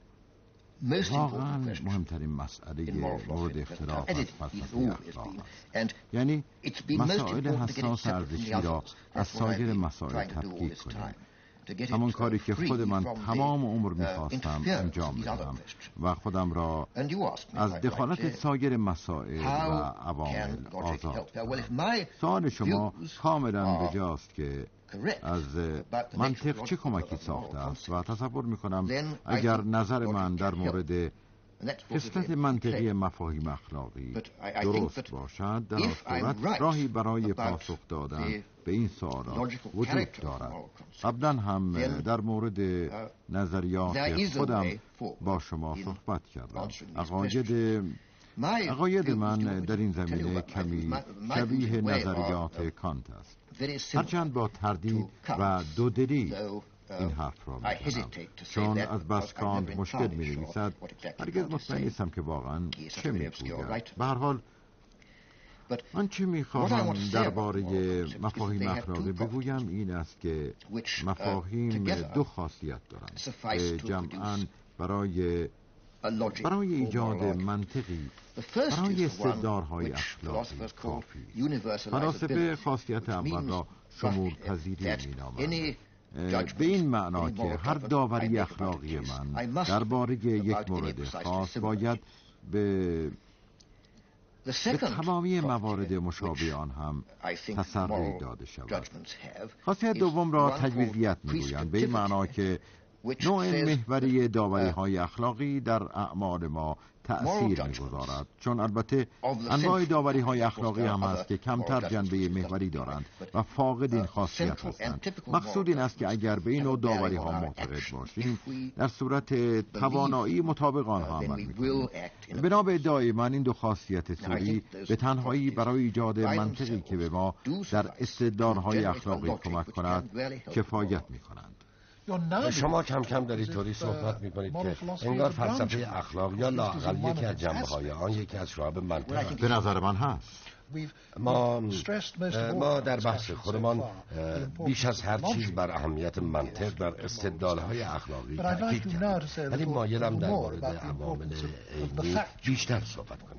Speaker 3: واقعا مهمترین مسئله مورد اختلاف از فلسفه اخلاق یعنی مسائل حساس ارزشی را از سایر مسائل تفکیک کنیم. همون کاری که خود من تمام عمر می‌خواستم انجام بدم و خودم را از دخالت سایر مسائل و عوامل آزاد سوال شما کاملا بجاست که از منطق چه کمکی ساخته است؟ و تصور می‌کنم اگر نظر من در مورد قسمت منطقی مفاهیم اخلاقی درست باشد در صورت راهی برای پاسخ دادن به این سوالات وجود دارد. قبلا هم در مورد نظریات خودم با شما صحبت کردم. عقاید عقاید من در این زمینه کمی شبیه نظریات کانت است. هرچند با تردید و دودلی این حرف را می‌زنم. چون از بس کانت مشکل می نویسد هرگز مطمئن نیستم که واقعا چه می به هر حال آنچه می‌خواهم درباره مفاهیم اخلاقی بگویم این است که مفاهیم دو خاصیت دارند. جمعا برای برای ایجاد منطقی برای استدارهای اخلاقی کافی. فلاسفه خاصیت اول را شمول پذیری می به این معنا که هر داوری اخلاقی من درباره یک مورد خاص باید به به تمامی موارد مشابه آن هم تسری داده شود. خاصیت دوم را تجویزیت می‌گویند. به این معنا که نوع محوری داوری های اخلاقی در اعمال ما تأثیر می‌گذارد. چون البته انواع داوری های اخلاقی هم هست که کمتر جنبه محوری دارند و فاقد این خاصیت هستند. مقصود این است که اگر به این نوع داوری ها معتقد باشیم در صورت توانایی مطابق آنها عمل می‌کنیم. بنا به ادعای من این دو خاصیت سوری به تنهایی برای ایجاد منطقی که به ما در استدلالهای اخلاقی کمک کند کفایت می‌کنند.
Speaker 2: شما کم کم دارید طوری صحبت می‌کنید که انگار فلسفه اخلاق یا لاقل یکی از جنبه های آن یکی از شعب منطق
Speaker 3: به نظر من هست.
Speaker 2: ما ما در بحث خودمان بیش از هر چیز بر اهمیت منطق در استدلال های اخلاقی تاکید کردیم. ولی مایلم در مورد عوامل عینی بیشتر صحبت کنیم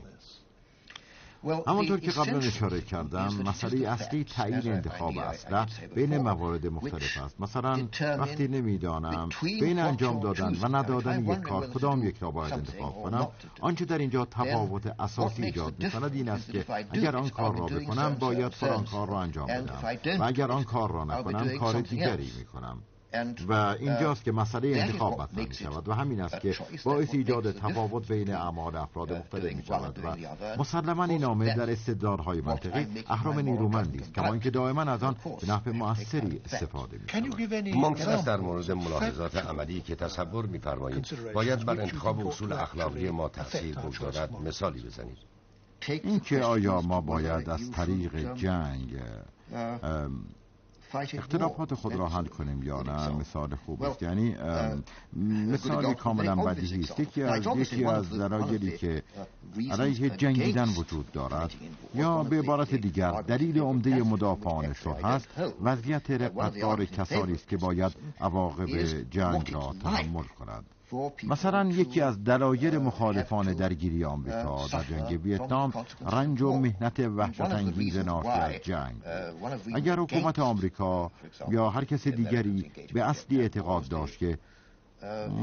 Speaker 3: همانطور که قبلا اشاره کردم مسئله اصلی تعیین انتخاب اصله بین موارد مختلف است. مثلا وقتی نمی‌دانم بین انجام دادن و ندادن یک کار کدام یک را باید انتخاب کنم؟ آنچه در اینجا تفاوت اساسی ایجاد می‌کند این است که اگر آن کار را بکنم باید فلان کار را انجام بدم. و اگر آن کار را نکنم کار دیگری می‌کنم. و اینجاست که مسئله انتخاب مطرح می شود و همین است که باعث ایجاد تفاوت بین اعمال افراد مختلف می شود و مسلما این عامل در استدلالهای منطقی اهرام نیرومندی است کما اینکه دائما از آن به نحو موثری استفاده می
Speaker 2: ممکن است در مورد ملاحظات عملی که تصور میفرمایید باید بر انتخاب اصول اخلاقی ما تاثیر بگذارد مثالی بزنید.
Speaker 3: اینکه آیا ما باید از طریق جنگ اختلافات خود را حل کنیم یا نه؟ مثال خوب است. یعنی uh, مثال کاملا بدیهی است. یکی از یکی از دلایلی که علیه جنگیدن وجود دارد یا به عبارت دیگر دلیل عمده مدافعان شد هست. وضعیت رقتدار کسانی است که باید عواقب جنگ را تحمل کنند مثلا یکی از دلایل مخالفان درگیری آمریکا در جنگ ویتنام رنج و مهنت وحشت انگیز ناشی از جنگ. اگر حکومت آمریکا یا هر کس دیگری به اصلی اعتقاد داشت که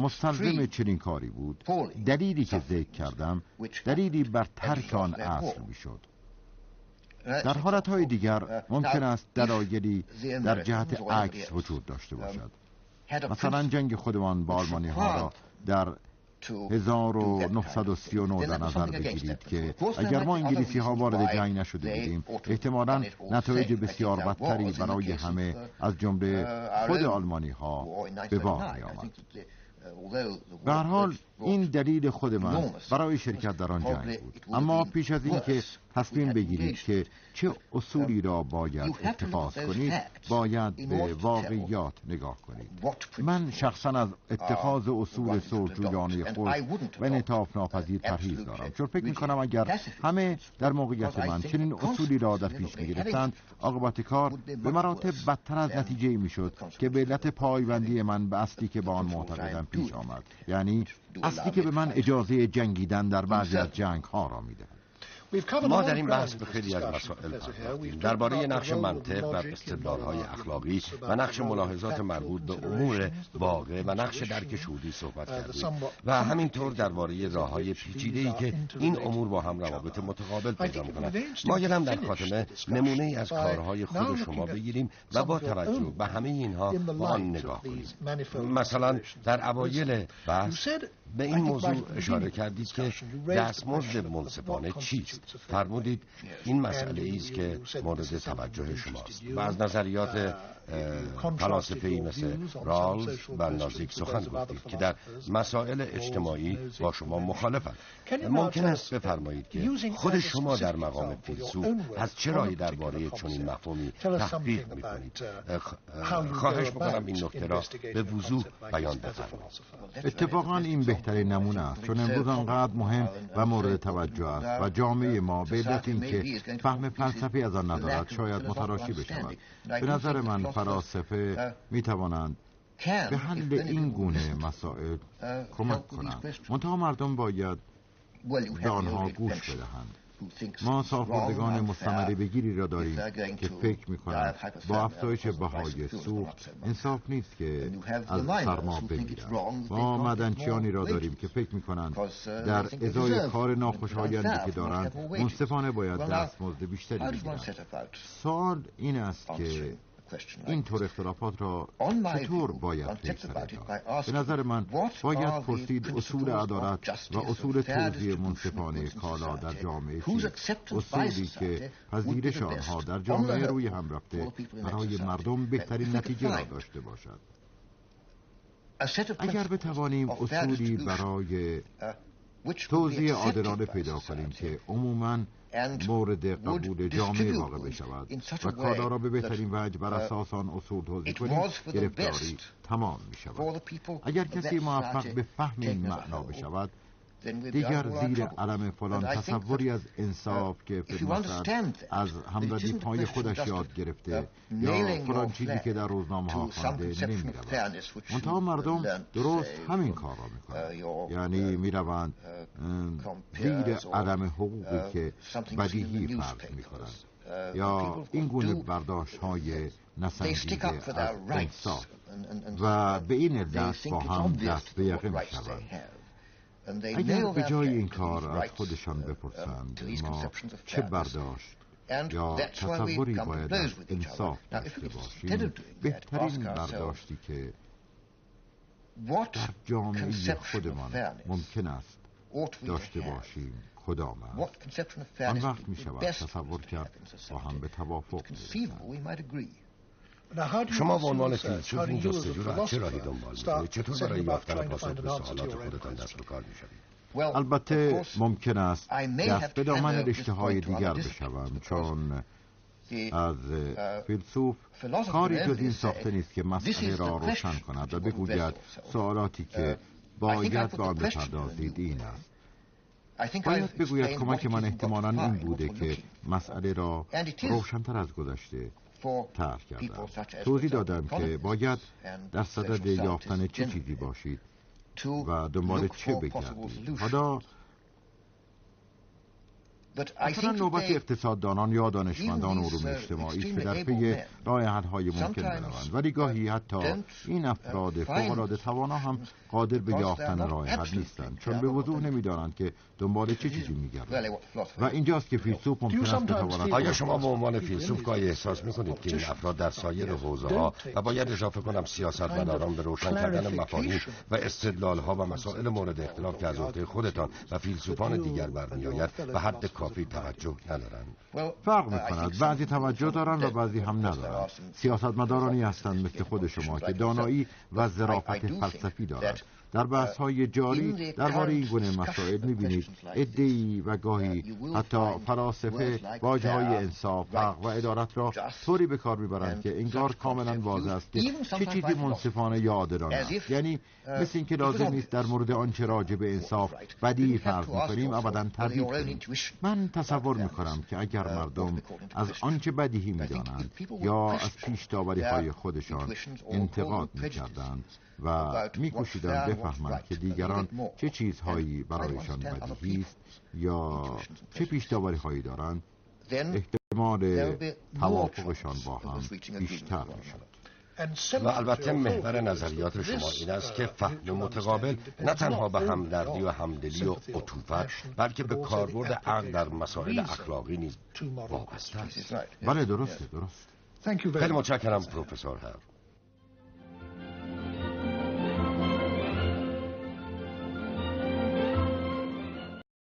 Speaker 3: مستلزم چنین کاری بود دلیلی که ذکر کردم دلیلی بر ترک آن اصل می‌شد. در حالتهای دیگر ممکن است دلایلی در جهت عکس وجود داشته باشد. مثلا جنگ خودمان با آلمانی ها را در 1939 در نظر بگیرید که اگر ما انگلیسی ها وارد جنگ نشده بودیم احتمالا نتایج بسیار بدتری برای همه از جمله خود آلمانی ها به بار می آمد به هر حال این دلیل خود من برای شرکت در آن جنگ بود. اما پیش از اینکه تصمیم بگیرید که چه اصولی را باید اتخاذ کنید باید به واقعیات نگاه کنید. من شخصا از اتخاذ اصول صلحجویانه خود و انعطاف ناپذیر پرهیز دارم. چون فکر می‌کنم اگر همه در موقعیت من چنین اصولی را در پیش می‌گرفتند عاقبت کار به مراتب بدتر از نتیجه می‌شد که به علت پایبندی من به اصلی که با آن معتقدم پیش آمد. یعنی اصلی که به من اجازه جنگیدن در بعضی از جنگ ها را میده.
Speaker 2: ما در این بحث به خیلی از مسائل پرداختیم. درباره نقش منطق در استدلالهای اخلاقی و نقش ملاحظات مربوط به امور واقع و نقش درک شهودی صحبت کردیم. و همینطور درباره راههای پیچیده ای که این امور با هم روابط متقابل پیدا می‌کنند. مایلم در خاتمه نمونه ای از کارهای خود شما بگیریم و با توجه به همه اینها با آن نگاه کنیم. مثلا در اوایل بحث به این موضوع اشاره کردید که دستمزد منصفانه چیست؟ فرمودید این مسئله است که مورد توجه شماست. و از نظریات فلاسفه ای مثل رالز و نازیک سخن گفتید که در مسائل اجتماعی با شما مخالفند. ممکن است بفرمایید که خود شما در مقام فیلسوف از چه راهی درباره چنین مفهومی تحقیق می‌کنید؟ خواهش می‌کنم این نکته را به وضوح بیان بفرمایید.
Speaker 3: اتفاقا این بهترین نمونه است چون امروز آنقدر مهم و مورد توجه است و جامعه ما به علت اینکه فهم فلسفی از آن ندارد شاید متراشی بشود. به نظر من فلاسفه می توانند به حل این گونه مسائل کمک کنند. منتها مردم باید به آنها گوش بدهند. ما سالخوردگان مستمری بگیری را داریم که فکر می کنند با افزایش بهای سوخت انصاف نیست که از سرما بمیرند. ما مدنچیانی را داریم که فکر می کنند در ازای کار ناخوشایندی که دارند منصفانه باید دستمزد بیشتری بگیرند. سوال این است که این طور اختلافات را چطور باید پیش به نظر من باید پرسید اصول عدالت و اصول توضیح منصفانه کالا در جامعه اصولی که پذیرش آنها در جامعه روی هم رفته برای مردم بهترین نتیجه را داشته باشد. اگر بتوانیم اصولی برای توضیح عادلانه پیدا کنیم که عموماً مورد قبول جامعه واقع بشود و کالا را به بهترین وجه بر اساس آن اصول توضیح کنیم گرفتاری تمام می شود اگر کسی موفق به فهم این معنا بشود دیگر زیر علم فلان تصوری از انصاف که فیلمستر از همدادی پای خودش یاد گرفته یا فلان چیزی که در روزنامه ها خوانده نمی رود منتها مردم درست همین کار را می کنند یعنی می روند زیر علم حقوقی که بدیهی فرض می کنند یا این گونه برداشت های نسنجیده از انصاف. و به این علت با هم دست به یقه می شوند اگر به جای این کار از خودشان بپرسند ما چه برداشت؟ یا تصوری باید از انصاف داشته باشیم بهترین برداشتی که در جامعه خودمان ممکن است داشته باشیم کدام است. آن وقت می شود تصور کرد با هم به توافق
Speaker 2: شما به عنوان فیلسوف این جستجو را از چه راهی دنبال می‌کنید؟ چطور برای یافتن پاسخ به سوالات خودتان دست به کار می‌شوید؟
Speaker 3: البته ممکن است دست به دامن رشته های دیگر بشوم چون از فیلسوف کاری جز این ساخته نیست که مسئله را روشن کند و بگوید سوالاتی که باید به آن بپردازید این است. باید بگوید کمک من احتمالا این بوده که مسئله را روشنتر از گذشته طرح کردم. توضیح دادم که باید در صدد یافتن چه چیزی باشید و دنبال چه بگردید. حالا اصلا نوبت اقتصاددانان یا دانشمندان علوم اجتماعی است که در پی راه های ممکن بروند. ولی گاهی حتی این افراد فوقالعاده توانا هم قادر به یافتن راه حل نیستند. چون به وضوح نمی‌دانند که دنبال چه چیزی میگردند. و اینجاست که فیلسوف ممکن است بتواند
Speaker 2: آیا شما به عنوان فیلسوف گاهی احساس می‌کنید که این افراد در سایر حوزه ها و باید اضافه کنم سیاستمداران به روشن کردن مفاهیم و استدلال ها و مسائل مورد اختلاف که از عهده خودتان و فیلسوفان دیگر برمیآید و حد کافی توجه ندارند
Speaker 3: فرق می کند بعضی توجه دارند و بعضی هم ندارند سیاستمدارانی هستند مثل خود شما که دانایی و ظرافت فلسفی دارند در بحث های جاری درباره این گونه مسائل می‌بینید. ادعی و گاهی حتی فلاسفه واجه های انصاف حق و ادارت را طوری به کار می‌برند که انگار کاملا واضح است که چه چیزی منصفانه یا عادلانه است. یعنی مثل اینکه لازم نیست در مورد آنچه راجع به انصاف بدی فرض می‌کنیم ابدا تردید کنیم من تصور می‌کنم که اگر مردم از آنچه بدیهی می‌دانند یا از پیش های خودشان انتقاد می‌کردند و میکوشیدند بفهمند که دیگران چه چیزهایی برایشان بدیهی است یا چه پیشداوری هایی دارند احتمال توافقشان با هم بیشتر می شود
Speaker 2: و البته محور نظریات شما این است که فهم متقابل نه تنها به همدردی و همدلی و عطوفت بلکه به کاربرد عقل در مسائل اخلاقی نیز وابسته است.
Speaker 3: بله درسته درست.
Speaker 2: خیلی متشکرم پروفسور هر